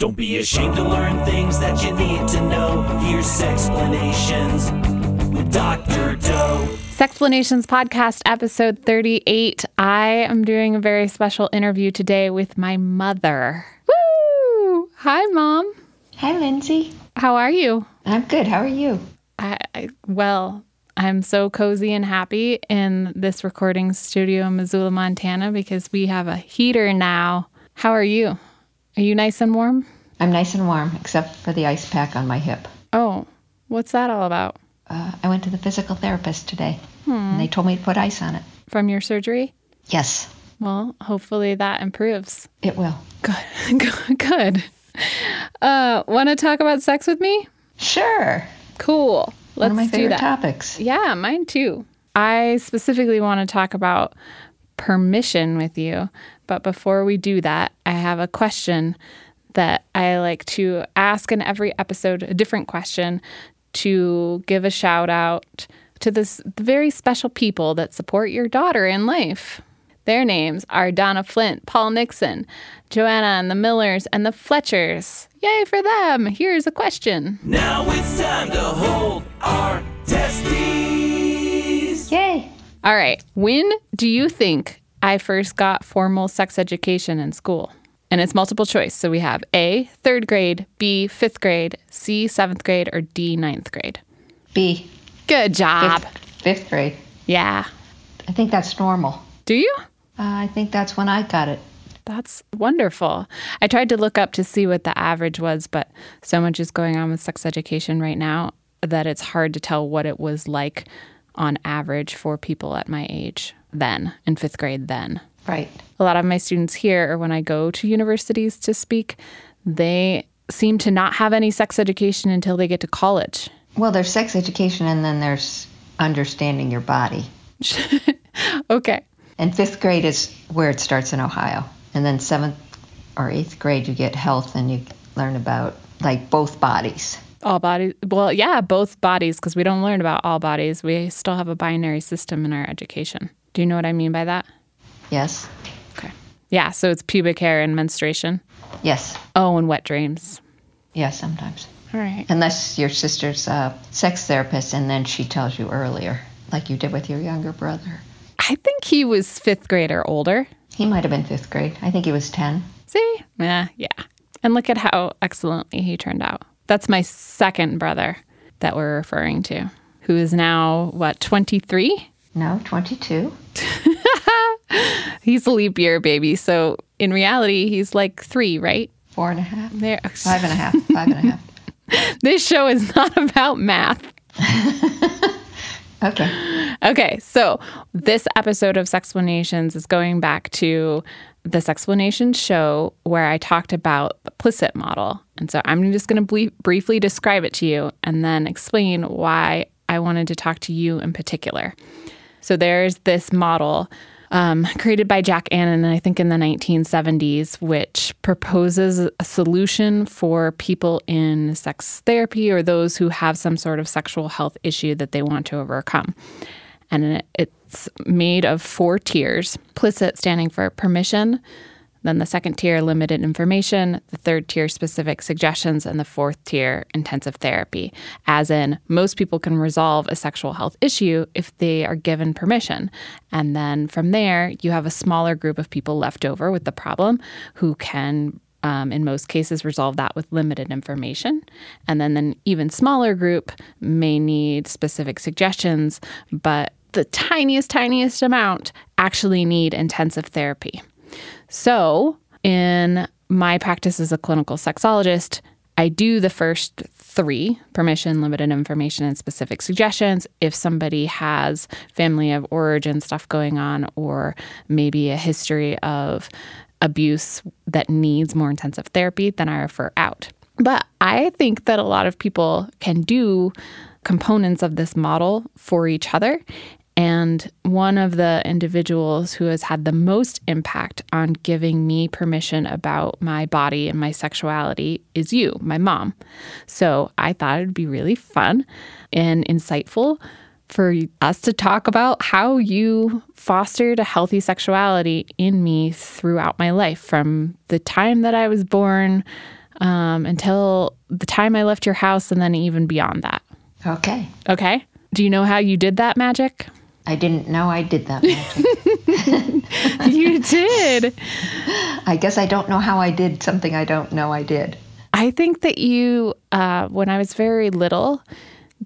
Don't be ashamed to learn things that you need to know. Here's Sexplanations with Dr. Doe. Sexplanations podcast episode 38. I am doing a very special interview today with my mother. Woo! Hi, mom. Hi, Lindsey. How are you? I'm good. How are you? I, I well, I'm so cozy and happy in this recording studio in Missoula, Montana because we have a heater now. How are you? Are you nice and warm? I'm nice and warm, except for the ice pack on my hip. Oh, what's that all about? Uh, I went to the physical therapist today, and they told me to put ice on it. From your surgery? Yes, Well, hopefully that improves. it will. Good. Good. Uh, want to talk about sex with me? Sure. Cool. Let's One of my favorite topics. Yeah, mine too. I specifically want to talk about permission with you. But before we do that, I have a question that I like to ask in every episode, a different question to give a shout out to this very special people that support your daughter in life. Their names are Donna Flint, Paul Nixon, Joanna and the Millers, and the Fletchers. Yay for them! Here's a question. Now it's time to hold our testes. Yay. All right. When do you think I first got formal sex education in school? And it's multiple choice. So we have A, third grade, B, fifth grade, C, seventh grade, or D, ninth grade. B. Good job. Fifth, fifth grade. Yeah. I think that's normal. Do you? Uh, I think that's when I got it. That's wonderful. I tried to look up to see what the average was, but so much is going on with sex education right now that it's hard to tell what it was like on average for people at my age then, in fifth grade then. Right. a lot of my students here, or when I go to universities to speak, they seem to not have any sex education until they get to college. Well, there's sex education, and then there's understanding your body. Okay. And fifth grade is where it starts in Ohio. And then seventh or eighth grade, you get health and you learn about like both bodies. All bodies. Well, yeah, both bodies, because we don't learn about all bodies. We still have a binary system in our education. Do you know what I mean by that? Yes. Okay. Yeah, so it's pubic hair and menstruation. Yes. Oh, and wet dreams. Yeah, sometimes. All right. Unless your sister's a sex therapist and then she tells you earlier, like you did with your younger brother. I think he was fifth grade or older. He might have been fifth grade. I think he was 10. See? Yeah, yeah. And look at how excellently he turned out. That's my second brother that we're referring to, who is now, what, 23? No, 22. He's a leap year baby. So in reality, he's like three, right? Four and a half. There. Five and a half. Five and a half. This show is not about math. Okay. Okay, so this episode of Sexplanations is going back to the Sexplanations show where I talked about the PLISSIT model. And so I'm just going to briefly describe it to you and then explain why I wanted to talk to you in particular. So there's this model um, created by Jack Annon, I think in the 1970s, which proposes a solution for people in sex therapy or those who have some sort of sexual health issue that they want to overcome. And it's made of four tiers PLISSIT standing for permission, then the second tier, limited information, the third tier, specific suggestions, and the fourth tier, intensive therapy. As in, most people can resolve a sexual health issue if they are given permission. And then from there, you have a smaller group of people left over with the problem who can. Um, in most cases, resolve that with limited information. And then an even smaller group may need specific suggestions, but the tiniest, tiniest amount actually need intensive therapy. So, in my practice as a clinical sexologist, I do the first three permission, limited information, and specific suggestions. If somebody has family of origin stuff going on, or maybe a history of abuse that needs more intensive therapy, then I refer out. But I think that a lot of people can do components of this model for each other. And one of the individuals who has had the most impact on giving me permission about my body and my sexuality is you, my mom. So I thought it'd be really fun and insightful for us to talk about how you fostered a healthy sexuality in me throughout my life from the time that I was born um, until the time I left your house and then even beyond that. Okay. Okay. Do you know how you did that magic? I didn't know I did that you did. I guess I don't know how I did something I don't know I did. I think that you, uh, when I was very little,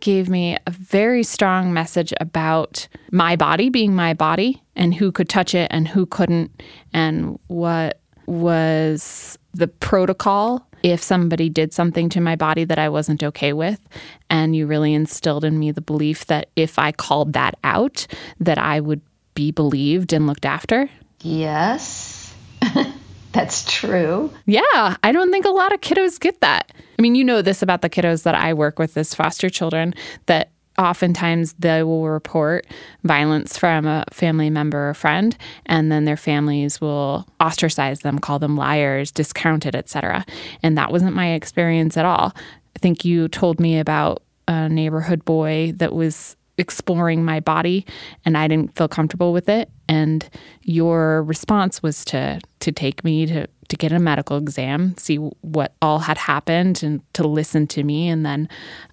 gave me a very strong message about my body being my body and who could touch it and who couldn't, and what was the protocol if somebody did something to my body that I wasn't okay with. And you really instilled in me the belief that if I called that out, that I would be believed and looked after. Yes, that's true. Yeah, I don't think a lot of kiddos get that. I mean, you know this about the kiddos that I work with as foster children that oftentimes they will report violence from a family member or friend and then their families will ostracize them call them liars discount it etc and that wasn't my experience at all. I think you told me about a neighborhood boy that was exploring my body and I didn't feel comfortable with it. And your response was to to take me to to get a medical exam, see what all had happened, and to listen to me, and then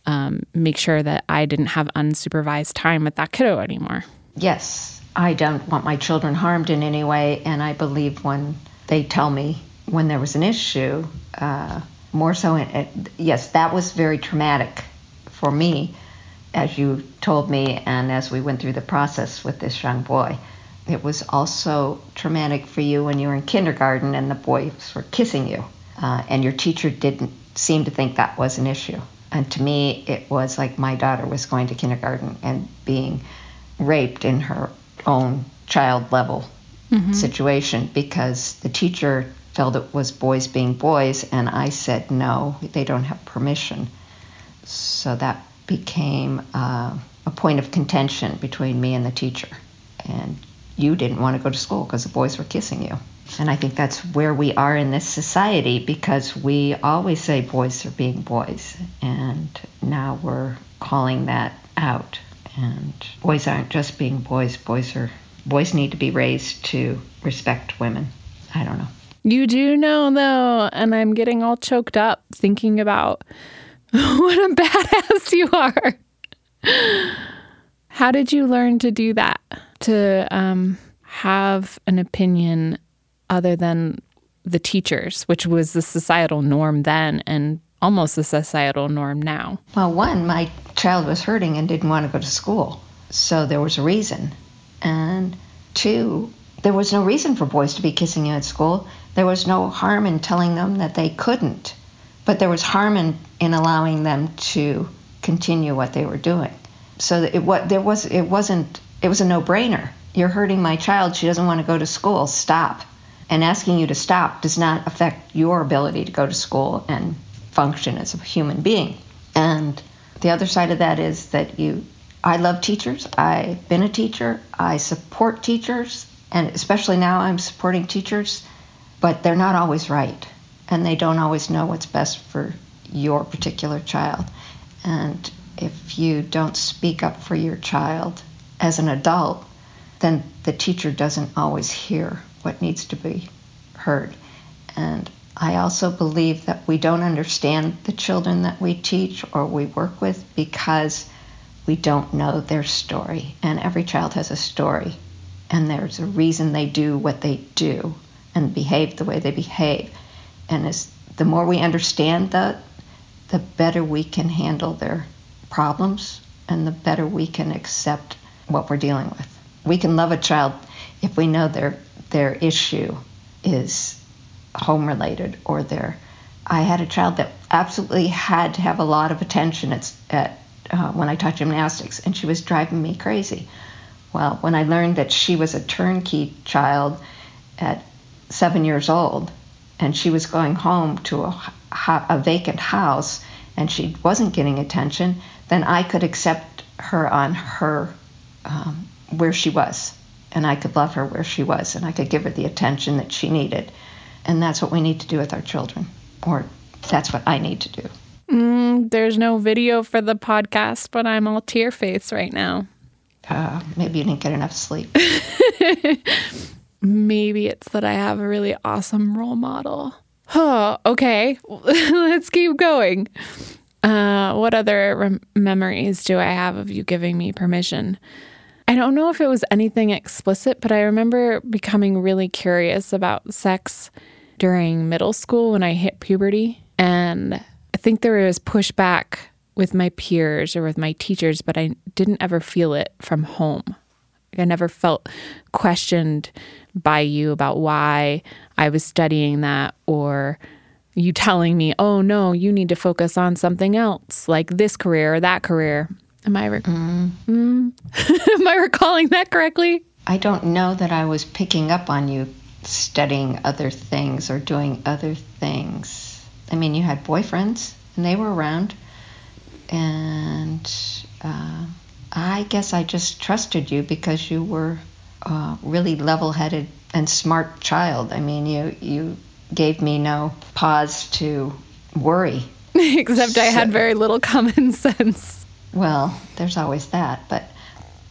um, make sure that I didn't have unsupervised time with that kiddo anymore. Yes, I don't want my children harmed in any way, and I believe when they tell me when there was an issue, uh, more so, in, yes, that was very traumatic for me, as you told me, and as we went through the process with this young boy. It was also traumatic for you when you were in kindergarten and the boys were kissing you, uh, and your teacher didn't seem to think that was an issue. And to me, it was like my daughter was going to kindergarten and being raped in her own child level mm-hmm. situation because the teacher felt it was boys being boys, and I said no, they don't have permission. So that became uh, a point of contention between me and the teacher. And you didn't want to go to school because the boys were kissing you. And I think that's where we are in this society because we always say boys are being boys. And now we're calling that out. And boys aren't just being boys, boys are boys need to be raised to respect women. I don't know. You do know though, and I'm getting all choked up thinking about what a badass you are. How did you learn to do that? To um, have an opinion other than the teachers, which was the societal norm then and almost the societal norm now? Well, one, my child was hurting and didn't want to go to school. So there was a reason. And two, there was no reason for boys to be kissing you at school. There was no harm in telling them that they couldn't. But there was harm in, in allowing them to continue what they were doing so it what there was it wasn't it was a no-brainer. You're hurting my child. She doesn't want to go to school. Stop. And asking you to stop does not affect your ability to go to school and function as a human being. And the other side of that is that you I love teachers. I've been a teacher. I support teachers and especially now I'm supporting teachers, but they're not always right and they don't always know what's best for your particular child. And if you don't speak up for your child as an adult, then the teacher doesn't always hear what needs to be heard. And I also believe that we don't understand the children that we teach or we work with because we don't know their story. And every child has a story, and there's a reason they do what they do and behave the way they behave. And as the more we understand that, the better we can handle their problems and the better we can accept what we're dealing with. We can love a child if we know their their issue is home related or their I had a child that absolutely had to have a lot of attention at, at uh, when I taught gymnastics, and she was driving me crazy. Well, when I learned that she was a turnkey child at seven years old, and she was going home to a, a vacant house, and she wasn't getting attention, then I could accept her on her um, where she was, and I could love her where she was, and I could give her the attention that she needed. And that's what we need to do with our children, or that's what I need to do. Mm, there's no video for the podcast, but I'm all tear face right now. Uh, maybe you didn't get enough sleep. maybe it's that I have a really awesome role model. Oh, okay. Let's keep going. Uh, what other rem- memories do I have of you giving me permission? I don't know if it was anything explicit, but I remember becoming really curious about sex during middle school when I hit puberty. And I think there was pushback with my peers or with my teachers, but I didn't ever feel it from home. I never felt questioned by you about why I was studying that or you telling me, oh no, you need to focus on something else, like this career or that career. Am I, rec- mm. Mm. Am I recalling that correctly? I don't know that I was picking up on you studying other things or doing other things. I mean, you had boyfriends and they were around, and uh, I guess I just trusted you because you were a really level-headed and smart child. I mean, you you gave me no pause to worry. Except so, I had very little common sense. Well, there's always that, but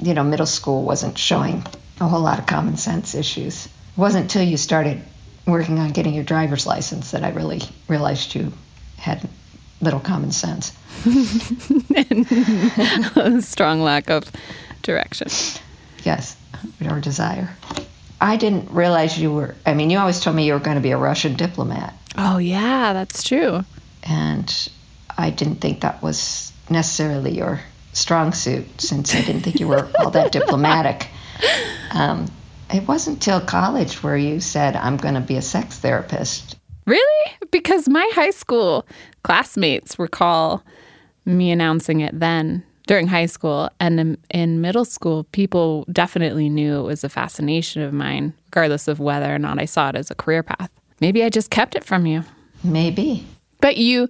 you know, middle school wasn't showing a whole lot of common sense issues. It wasn't until you started working on getting your driver's license that I really realized you had little common sense. a strong lack of direction. Yes, or desire. I didn't realize you were, I mean, you always told me you were going to be a Russian diplomat. Oh, yeah, that's true. And I didn't think that was necessarily your strong suit since I didn't think you were all that diplomatic. Um, it wasn't till college where you said, I'm going to be a sex therapist. Really? Because my high school classmates recall me announcing it then during high school. And in, in, middle school, people definitely knew it was a fascination of mine, regardless of whether or not I saw it as a career path. Maybe I just kept it from you. Maybe. But you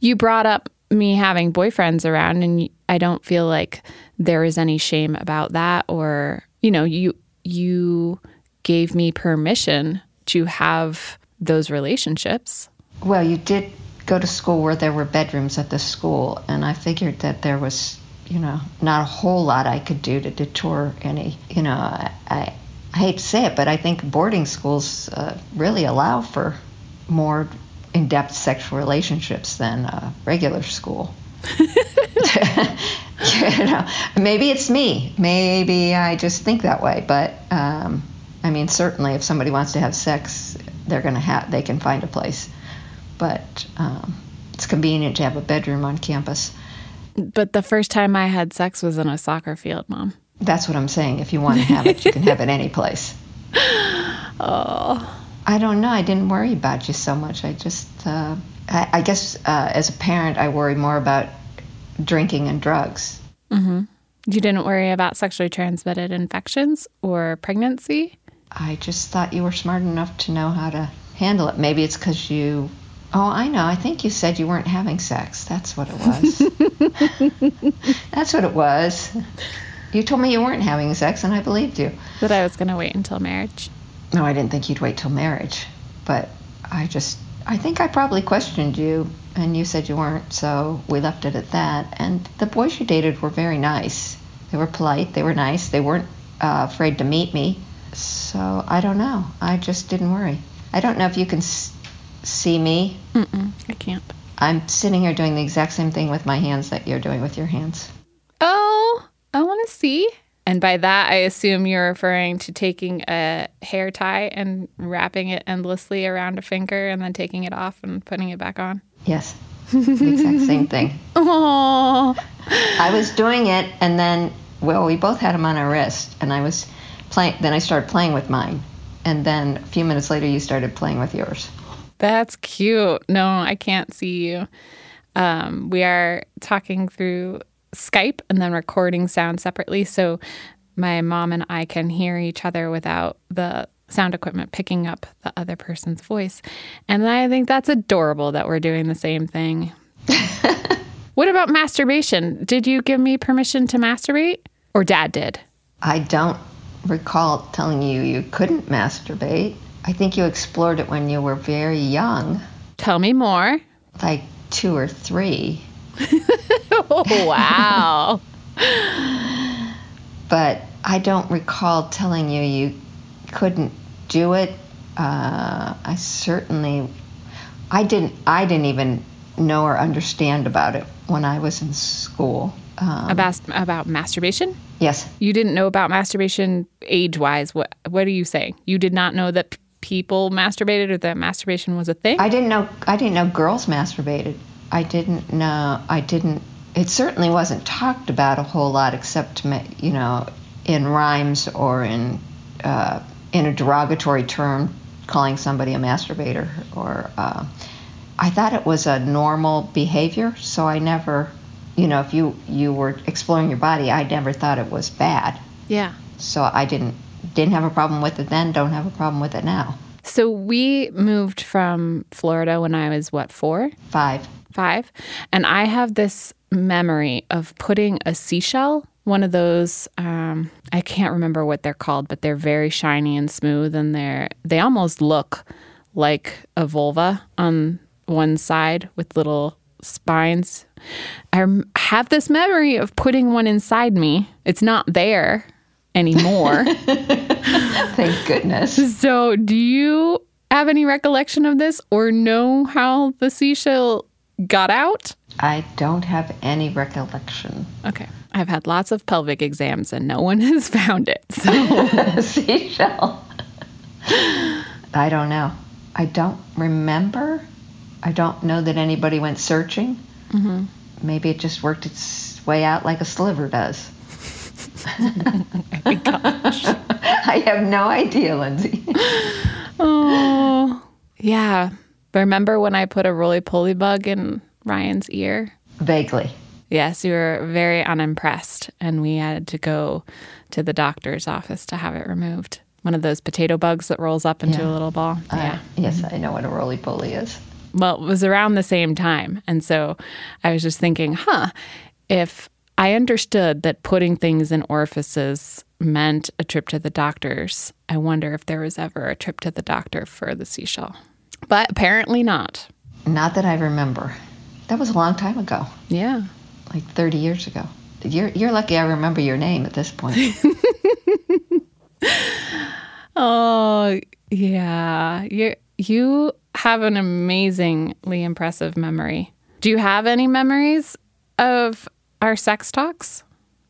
you brought up me having boyfriends around and I don't feel like there is any shame about that or you know you you gave me permission to have those relationships. Well, you did go to school where there were bedrooms at the school and I figured that there was, you know, not a whole lot I could do to deter any, you know, I, I, I hate to say it, but I think boarding schools uh, really allow for more in depth sexual relationships than regular school. you know, maybe it's me. Maybe I just think that way. But um, I mean, certainly, if somebody wants to have sex, they're going to have. They can find a place. But um, it's convenient to have a bedroom on campus. But the first time I had sex was in a soccer field, Mom. That's what I'm saying. If you want to have it, you can have it any place. Oh. I don't know. I didn't worry about you so much. I just, uh, I, I, guess uh, as a parent, I worry more about drinking and drugs. Mm-hmm. You didn't worry about sexually transmitted infections or pregnancy? I just thought you were smart enough to know how to handle it. Maybe it's because you. Oh, I know. I think you said you weren't having sex. That's what it was. That's what it was. You told me you weren't having sex, and I believed you. That I was going to wait until marriage. No, I didn't think you'd wait till marriage, but I just, I think I probably questioned you, and you said you weren't, so we left it at that. And the boys you dated were very nice. They were polite, they were nice, they weren't uh, afraid to meet me. So I don't know. I just didn't worry. I don't know if you can s- see me. Mm-mm, I can't. I'm sitting here doing the exact same thing with my hands that you're doing with your hands. Oh, I want to see. And by that, I assume you're referring to taking a hair tie and wrapping it endlessly around a finger and then taking it off and putting it back on. Yes, the exact same thing. Oh, I was doing it, and then well, we both had them on our wrist, and I was playing. Then I started playing with mine, and then a few minutes later, you started playing with yours. That's cute. No, I can't see you. Um, we are talking through Skype and then recording sound separately. So my mom and I can hear each other without the sound equipment picking up the other person's voice. And I think that's adorable that we're doing the same thing. what about masturbation? Did you give me permission to masturbate? Or dad did? I don't recall telling you you couldn't masturbate. I think you explored it when you were very young. Tell me more. Like two or three. oh, wow. but I don't recall telling you you couldn't do it. Uh, I certainly I didn't. I didn't even know or understand about it when I was in school. Um, About about masturbation? yes, You didn't know about masturbation age wise. What what are you saying? You did not know that p- people masturbated or that masturbation was a thing? I didn't know. I didn't know girls masturbated. I didn't know. I didn't. It certainly wasn't talked about a whole lot, except you know, in rhymes or in uh, in a derogatory term, calling somebody a masturbator. Or uh, I thought it was a normal behavior, so I never, you know, if you you were exploring your body, I never thought it was bad. yeah. So I didn't didn't have a problem with it then. Don't have a problem with it now. So we moved from Florida when I was what, 4? Five. Five. And I have this memory of putting a seashell, one of those, um, I can't remember what they're called, but they're very shiny and smooth and they're, they almost look like a vulva on one side with little spines. I have this memory of putting one inside me. It's not there anymore. Thank goodness. so, do you have any recollection of this or know how the seashell got out? I don't have any recollection. Okay. I've had lots of pelvic exams and no one has found it. So, Seashell. I don't know. I don't remember. I don't know that anybody went searching. Mm-hmm. Maybe it just worked its way out like a sliver does. gosh I have no idea, Lindsey. oh, yeah. Remember when I put a roly poly bug in Ryan's ear? Vaguely. Yes, you were very unimpressed, and we had to go to the doctor's office to have it removed. One of those potato bugs that rolls up into Yeah. a little ball. Uh, yes, I know what a roly poly is. Well, it was around the same time. And so I was just thinking, huh, if I understood that putting things in orifices meant a trip to the doctor's, I wonder if there was ever a trip to the doctor for the seashell. But apparently not. Not that I remember. That was a long time ago, Yeah. like 30 years ago. You're, you're lucky I remember your name at this point. Oh, yeah. You you have an amazingly impressive memory. Do you have any memories of our sex talks?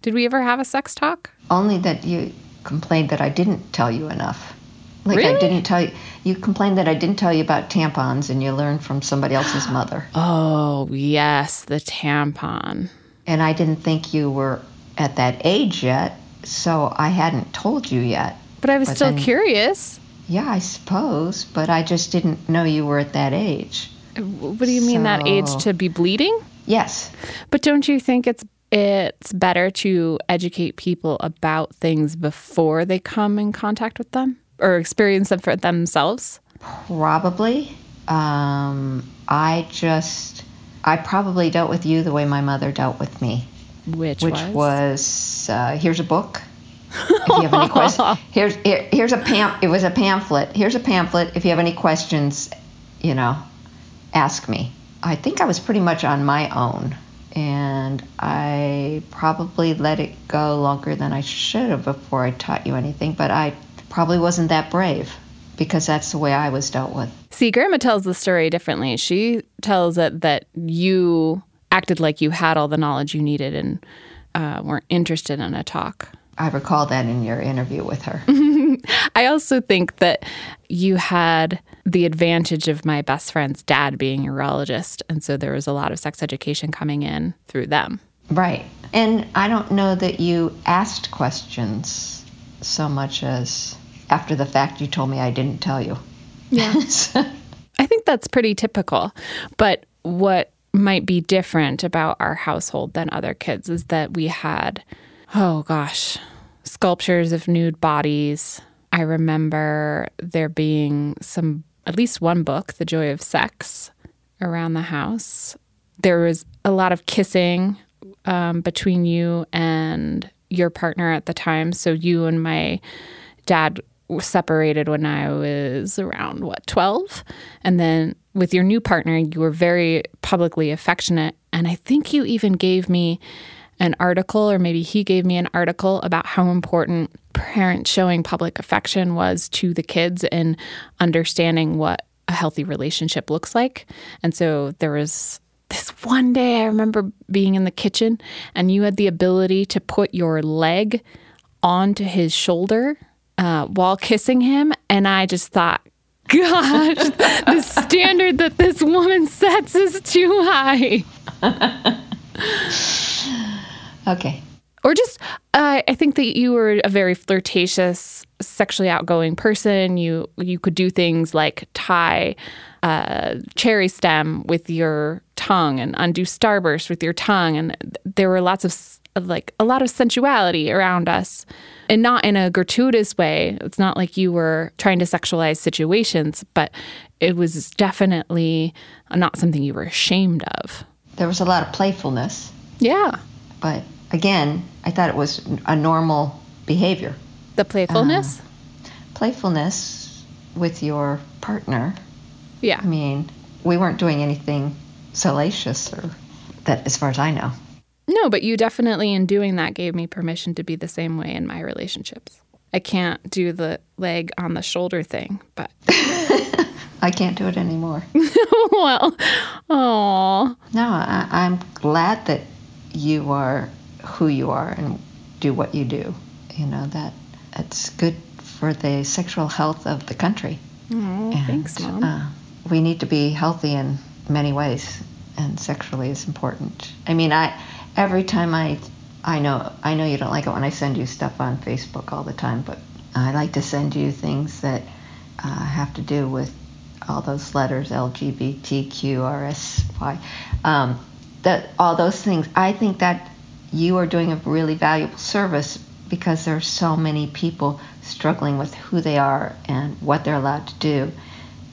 Did we ever have a sex talk? Only that you complained that I didn't tell you enough. Like I didn't tell you. You complained that I didn't tell you about tampons, and you learned from somebody else's mother. Oh, yes, the tampon. And I didn't think you were at that age yet, so I hadn't told you yet. But I was But still then- curious. Yeah, I suppose, but I just didn't know you were at that age. Uh, what do you mean that age to be bleeding? Yes, But don't you think it's it's better to educate people about things before they come in contact with them or experience them for themselves? probably. Um, I just, I probably dealt with you the way my mother dealt with me. Which, which was, uh, here's a book. If you have any questions, here's here, here's a pam. It was a pamphlet. Here's a pamphlet. If you have any questions, you know, ask me. I think I was pretty much on my own, and I probably let it go longer than I should have before I taught you anything. But I probably wasn't that brave because that's the way I was dealt with. See, Grandma tells the story differently. She tells it that you acted like you had all the knowledge you needed and uh, weren't interested in a talk. I recall that in your interview with her. I also think that you had the advantage of my best friend's dad being a urologist. And so there was a lot of sex education coming in through them. Right. And I don't know that you asked questions so much as after the fact you told me I didn't tell you. Yes. I think that's pretty typical. But what might be different about our household than other kids is that we had, oh gosh, sculptures of nude bodies. I remember there being some, at least one book, The Joy of Sex, around the house. There was a lot of kissing um, between you and your partner at the time. So you and my dad separated when I was around what 12 and then with your new partner you were very publicly affectionate and I think you even gave me an article or maybe he gave me an article about how important parents showing public affection was to the kids and understanding what a healthy relationship looks like. And so there was this one day I remember being in the kitchen and you had the ability to put your leg onto his shoulder uh, while kissing him. And I just thought, gosh, the standard that this woman sets is too high. Okay. Or just, uh, I think that you were a very flirtatious, sexually outgoing person. You you could do things like tie a cherry stem with your tongue and undo starburst with your tongue, and there were lots of of, like a lot of sensuality around us, and not in a gratuitous way. It's not like you were trying to sexualize situations, but it was definitely not something you were ashamed of. There was a lot of playfulness, Yeah, but again, I thought it was a normal behavior. the playfulness. Uh-huh. Playfulness with your partner. yeah. I mean, we weren't doing anything salacious or that as far as I know. No, but you definitely, in doing that, gave me permission to be the same way in my relationships. I can't do the leg on the shoulder thing, but I can't do it anymore. well, oh, No, I, I'm glad that you are who you are and do what you do. You know that it's good for the sexual health of the country. thanks, And, mom. Uh, we need to be healthy in many ways, and sexually is important. I mean, I every time I I know I know you don't like it when I send you stuff on Facebook all the time, but I like to send you things that uh, have to do with all those letters LGBTQRSY. Um, that all those things. I think that you are doing a really valuable service because there are so many people struggling with who they are and what they're allowed to do.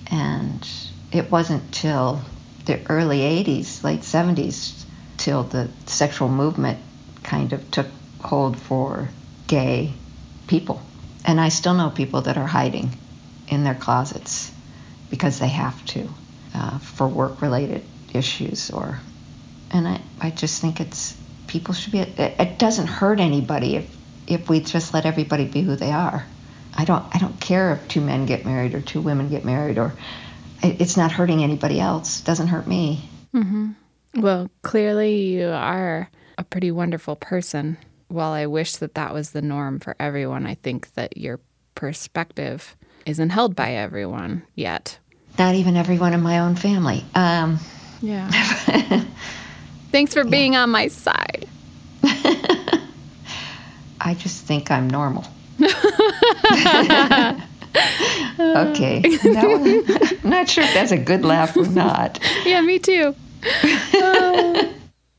And it wasn't till the early 80s, late 70s, till the sexual movement kind of took hold for gay people. And I still know people that are hiding in their closets because they have to uh, for work related issues or and I, I just think it's people should be it, it doesn't hurt anybody if if we just let everybody be who they are. I don't i don't care if two men get married or two women get married or it, it's not hurting anybody else. It doesn't hurt me Well, clearly you are a pretty wonderful person. While I wish that that was the norm for everyone, I think that your perspective isn't held by everyone yet. not even everyone in my own family um, Yeah. Thanks for being on my side. i just think i'm normal okay i'm not sure if that's a good laugh or not Yeah, me too.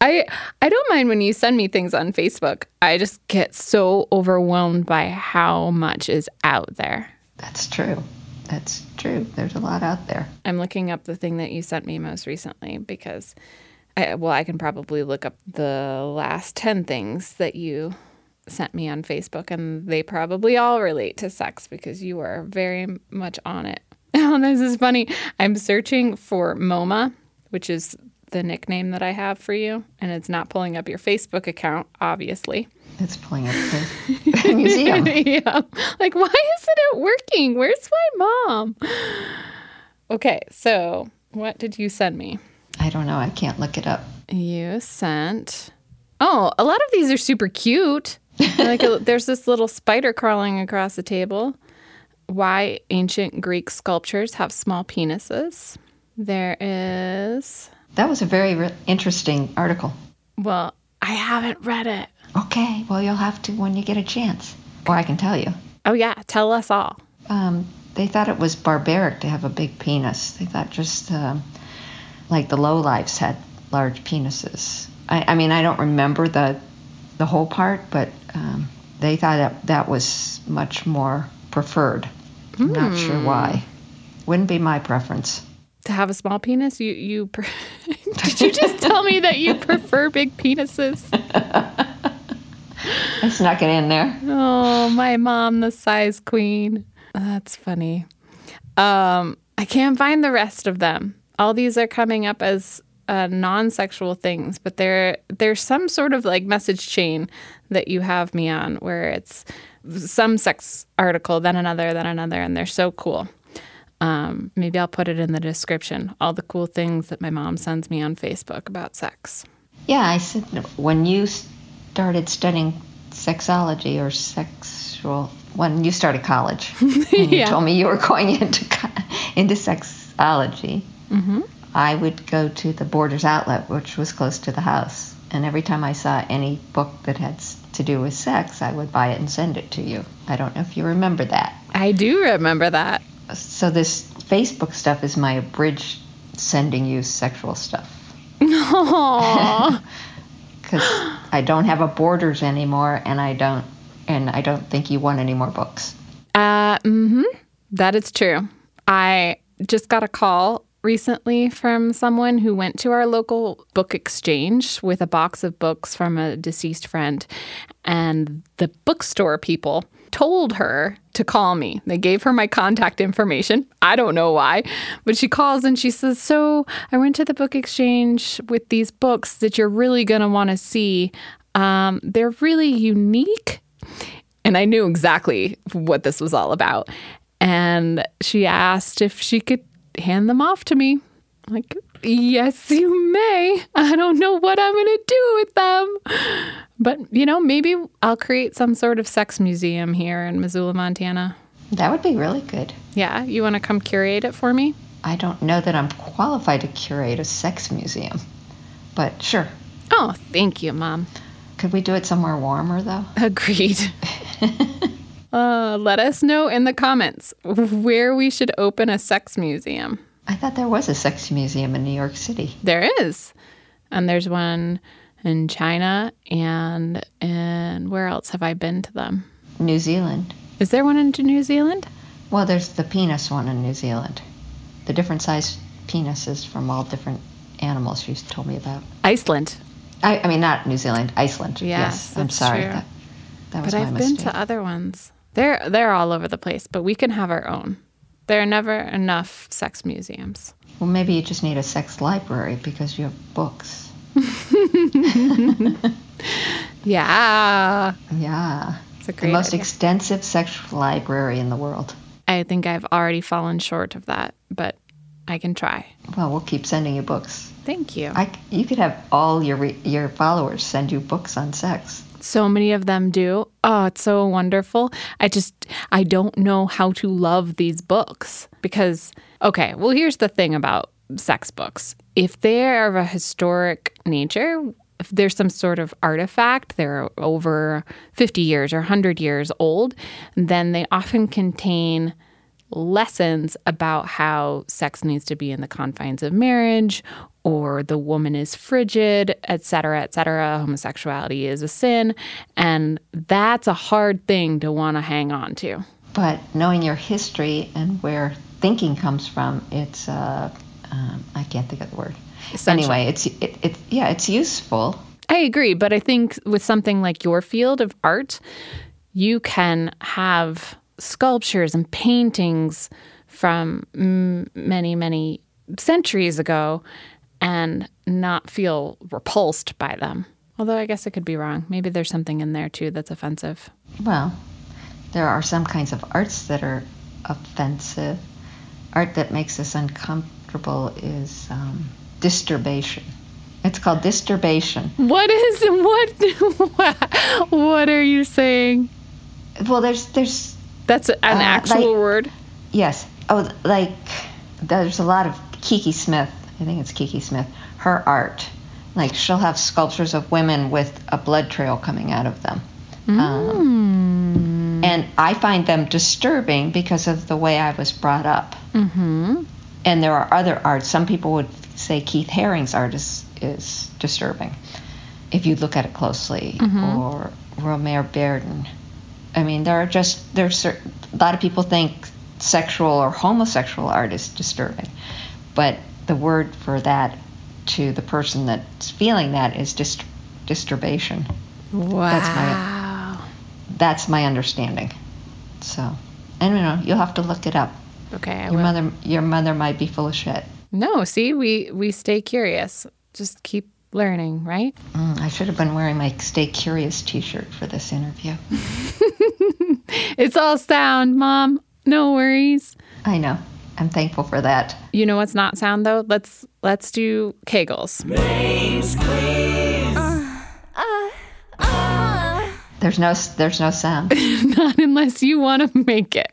I I don't mind when you send me things on Facebook. I just get so overwhelmed by how much is out there. that's true that's true there's a lot out there I'm looking up the thing that you sent me most recently because I well, I can probably look up the last 10 things that you sent me on Facebook and they probably all relate to sex because you are very much on it. Oh, this is funny. I'm searching for MoMA, which is the nickname that I have for you, and it's not pulling up your Facebook account, obviously. it's pulling up the museum yeah. Like, why isn't it working? Where's my mom? Okay, so what did you send me? I don't know. I can't look it up. You sent. Oh, a lot of these are super cute. like a, there's this little spider crawling across the table. Why ancient Greek sculptures have small penises. There is. That was a very re- interesting article. Well, I haven't read it. Okay, well, you'll have to when you get a chance. Or I can tell you. Oh yeah, tell us all. Um, they thought it was barbaric to have a big penis. They thought just um, like the lowlifes had large penises. I, I mean, I don't remember the the whole part, but um, they thought that that was much more preferred. I'm not sure why. Wouldn't be my preference. To have a small penis, you you. Pre- Did you just tell me that you prefer big penises? I snuck it in there. Oh, my mom, the size queen. That's funny. Um, I can't find the rest of them. All these are coming up as uh, non-sexual things, but there there's some sort of like message chain that you have me on where it's some sex article, then another, then another, and they're so cool. Um, maybe I'll put it in the description. All the cool things that my mom sends me on Facebook about sex. Yeah, I said when you started studying sexology or sexual, when you started college, and you Yeah. told me you were going into into sexology, Mm-hmm. I would go to the Borders Outlet, which was close to the house, and every time I saw any book that had to do with sex, I would buy it and send it to you. I don't know if you remember that. I do remember that. So this Facebook stuff is my abridged sending you sexual stuff. Because I don't have a Borders anymore, and I don't, and I don't think you want any more books. Uh, hmm That is true. I just got a call recently from someone who went to our local book exchange with a box of books from a deceased friend. And the bookstore people told her to call me. They gave her my contact information. I don't know why, but she calls and she says, So I went to the book exchange with these books that you're really going to want to see. Um, they're really unique and I knew exactly what this was all about. And she asked if she could hand them off to me. Like, yes, you may. I don't know what I'm going to do with them. But, you know, maybe I'll create some sort of sex museum here in Missoula, Montana. That would be really good. Yeah, you want to come curate it for me? I don't know that I'm qualified to curate a sex museum, but sure. Oh, thank you, Mom. Could we do it somewhere warmer though? Agreed. uh, let us know in the comments where we should open a sex museum. I thought there was a sex museum in New York City. There is. And there's one in China and and where else have I been to them? New Zealand. Is there one in New Zealand? Well, there's the penis one in New Zealand. The different sized penises from all different animals she's told me about. Iceland. I, I mean, not New Zealand, Iceland. Yes, I'm that's sorry. That, that was But my I've been mistake. to other ones. They're they're all over the place, but we can have our own. There are never enough sex museums. Well, maybe you just need a sex library because you have books. Yeah. Yeah. It's a The most idea. extensive sex library in the world. I think I've already fallen short of that, but I can try. Well, we'll keep sending you books. Thank you. I, you could have all your re, your followers send you books on sex. So many of them do. Oh, it's so wonderful. I just, I don't know how to love these books because, okay, well, here's the thing about sex books. If they are of a historic nature, if there's some sort of artifact, they're over 50 years or 100 years old, then they often contain lessons about how sex needs to be in the confines of marriage or the woman is frigid, et cetera, et cetera. Homosexuality is a sin. And that's a hard thing to want to hang on to. But knowing your history and where thinking comes from, it's uh, um, I can't think of the word. Anyway, it's it, it yeah, it's useful. I agree. But I think with something like your field of art, you can have sculptures and paintings from mm, many, many centuries ago and not feel repulsed by them. Although I guess it could be wrong. Maybe there's something in there too that's offensive. Well, there are some kinds of arts that are offensive. Art that makes us uncomfortable is um, disturbation. It's called disturbation. What is what? what are you saying? Well, there's there's That's an Uh, actual like- word. Yes. Oh, like there's a lot of Kiki Smith. I think it's Kiki Smith. Her art, like she'll have sculptures of women with a blood trail coming out of them, um, and I find them disturbing because of the way I was brought up. Mm-hmm. And there are other arts. Some people would say Keith Haring's art is is disturbing if you look at it closely, or Romare Bearden. I mean, there are just there's a lot of people think sexual or homosexual art is disturbing, but the word for that to the person that's feeling that is dist- disturbation. Wow. That's my understanding. So, and you know, you'll have to look it up. Okay, I Your will. mother, your mother might be full of shit. No, see, we we stay curious. Just keep learning, right? Mm, I should have been wearing my "Stay Curious" T-shirt for this interview. It's all sound, mom. No worries. I know. I'm thankful for that. You know what's not sound though? Let's let's do Kegels. Name squeeze. Uh, uh, uh. There's no there's no sound. not unless you want to make it.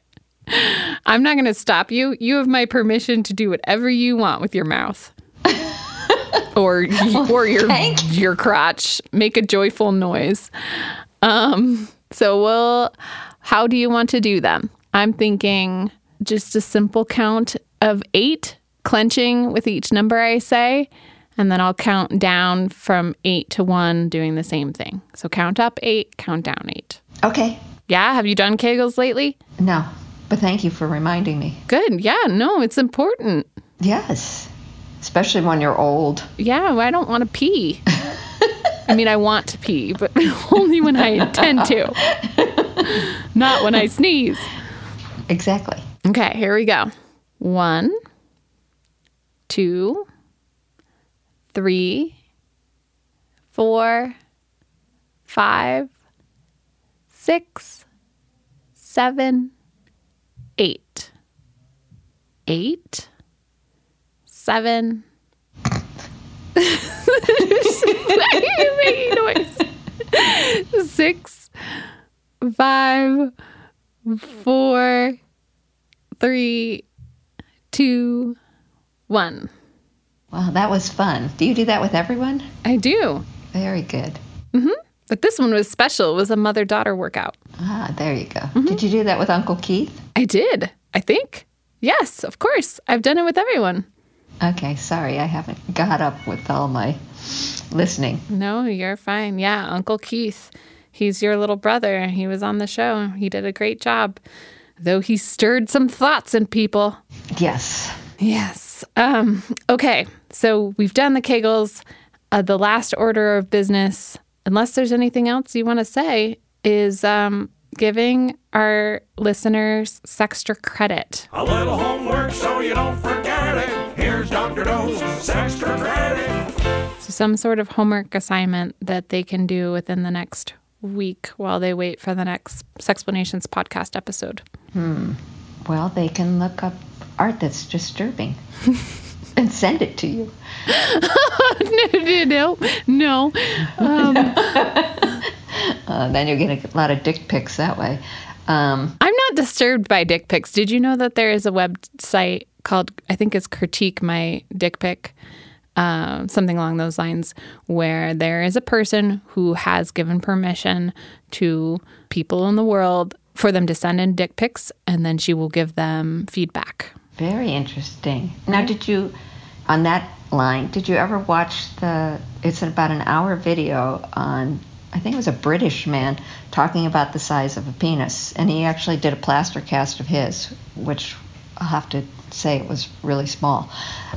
I'm not going to stop you. You have my permission to do whatever you want with your mouth. or or your your crotch. Make a joyful noise. Um so we'll how do you want to do them? I'm thinking just a simple count of 8 clenching with each number I say and then I'll count down from 8 to 1 doing the same thing. So count up 8, count down 8. Okay. Yeah, have you done Kegels lately? No, but thank you for reminding me. Good. Yeah, no, it's important. Yes. Especially when you're old. Yeah, I don't want to pee. I mean, I want to pee, but only when I intend to, not when I sneeze. Exactly. Okay, here we go. One, two, three, four, five, six, seven, eight. Eight, seven. Why are you making noise? Six, five, four, three, two, one. Well, that was fun. Do you do that with everyone? I do. Very good. But this one was special. It was a mother daughter workout. Ah, there you go. Did you do that with Uncle Keith? I did, I think. Yes, of course. I've done it with everyone. Okay, sorry, I haven't got up with all my listening. No, you're fine. Yeah, Uncle Keith. He's your little brother. He was on the show. He did a great job, though he stirred some thoughts in people. Yes. Yes. Um, okay. So we've done the Kegels. Uh, the last order of business, unless there's anything else you want to say, is um, giving our listeners sextra credit. A little homework so you don't forget it. Here's Dr. Doe's extra credit. So some sort of homework assignment that they can do within the next week while they wait for the next Sexplanations podcast episode. Hmm. Well, they can look up art that's disturbing and send it to you. no, no, no. Uh, then you'll get a lot of dick pics that way. Um, I'm not disturbed by dick pics. Did you know that there is a website called, I think it's Critique My Dick Pic, um, something along those lines, where there is a person who has given permission to people in the world for them to send in dick pics, and then she will give them feedback. Very interesting. Now, did you, on that line, did you ever watch the, it's about an hour video on, I think it was a British man talking about the size of a penis. And he actually did a plaster cast of his, which I'll have to say it was really small.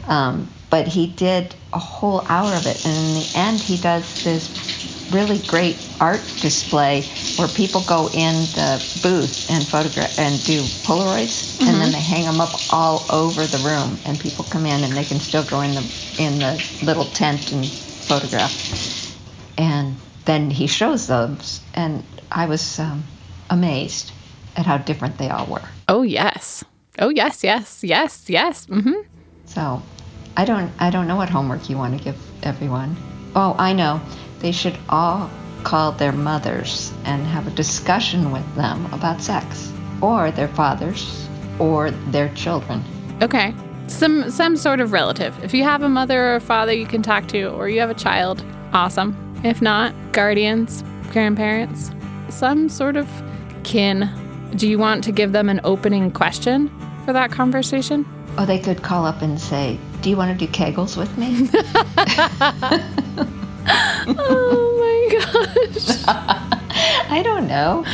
Um, but he did a whole hour of it. And in the end, he does this really great art display where people go in the booth and photograph and do Polaroids, and then they hang them up all over the room, and people come in and they can still go in the in the little tent and photograph. And then he shows those, and I was um, amazed at how different they all were. Oh, yes. Oh, yes, yes, yes, yes. hmm So, I don't I don't know what homework you want to give everyone. Oh, I know. They should all call their mothers and have a discussion with them about sex, or their fathers, or their children. Okay. Some some sort of relative. If you have a mother or a father you can talk to, or you have a child, awesome. If not, guardians, grandparents, some sort of kin. Do you want to give them an opening question for that conversation? Oh, they could call up and say, "Do you want to do Kegels with me?" oh my gosh. I don't know.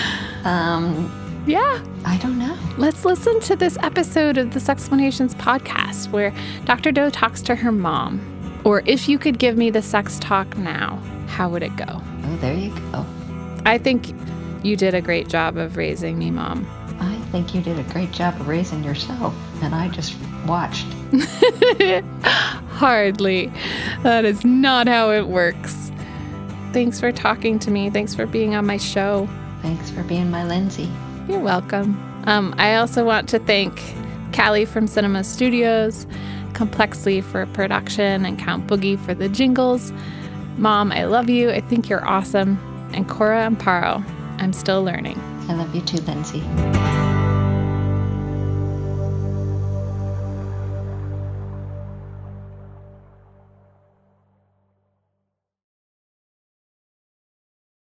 Um, Yeah. I don't know. Let's listen to this episode of the Sexplanations podcast where Dr. Doe talks to her mom. Or if you could give me the sex talk now, how would it go? Oh, there you go. I think you did a great job of raising me, mom. I think you did a great job of raising yourself, and I just watched. Hardly. That is not how it works. Thanks for talking to me. Thanks for being on my show. Thanks for being my Lindsey. You're welcome. Um, I also want to thank Callie from Cinema Studios, Complexly for production, and Count Boogie for the jingles. Mom, I love you. I think you're awesome. And Cora Amparo, I'm still learning. I love you too, Lindsey.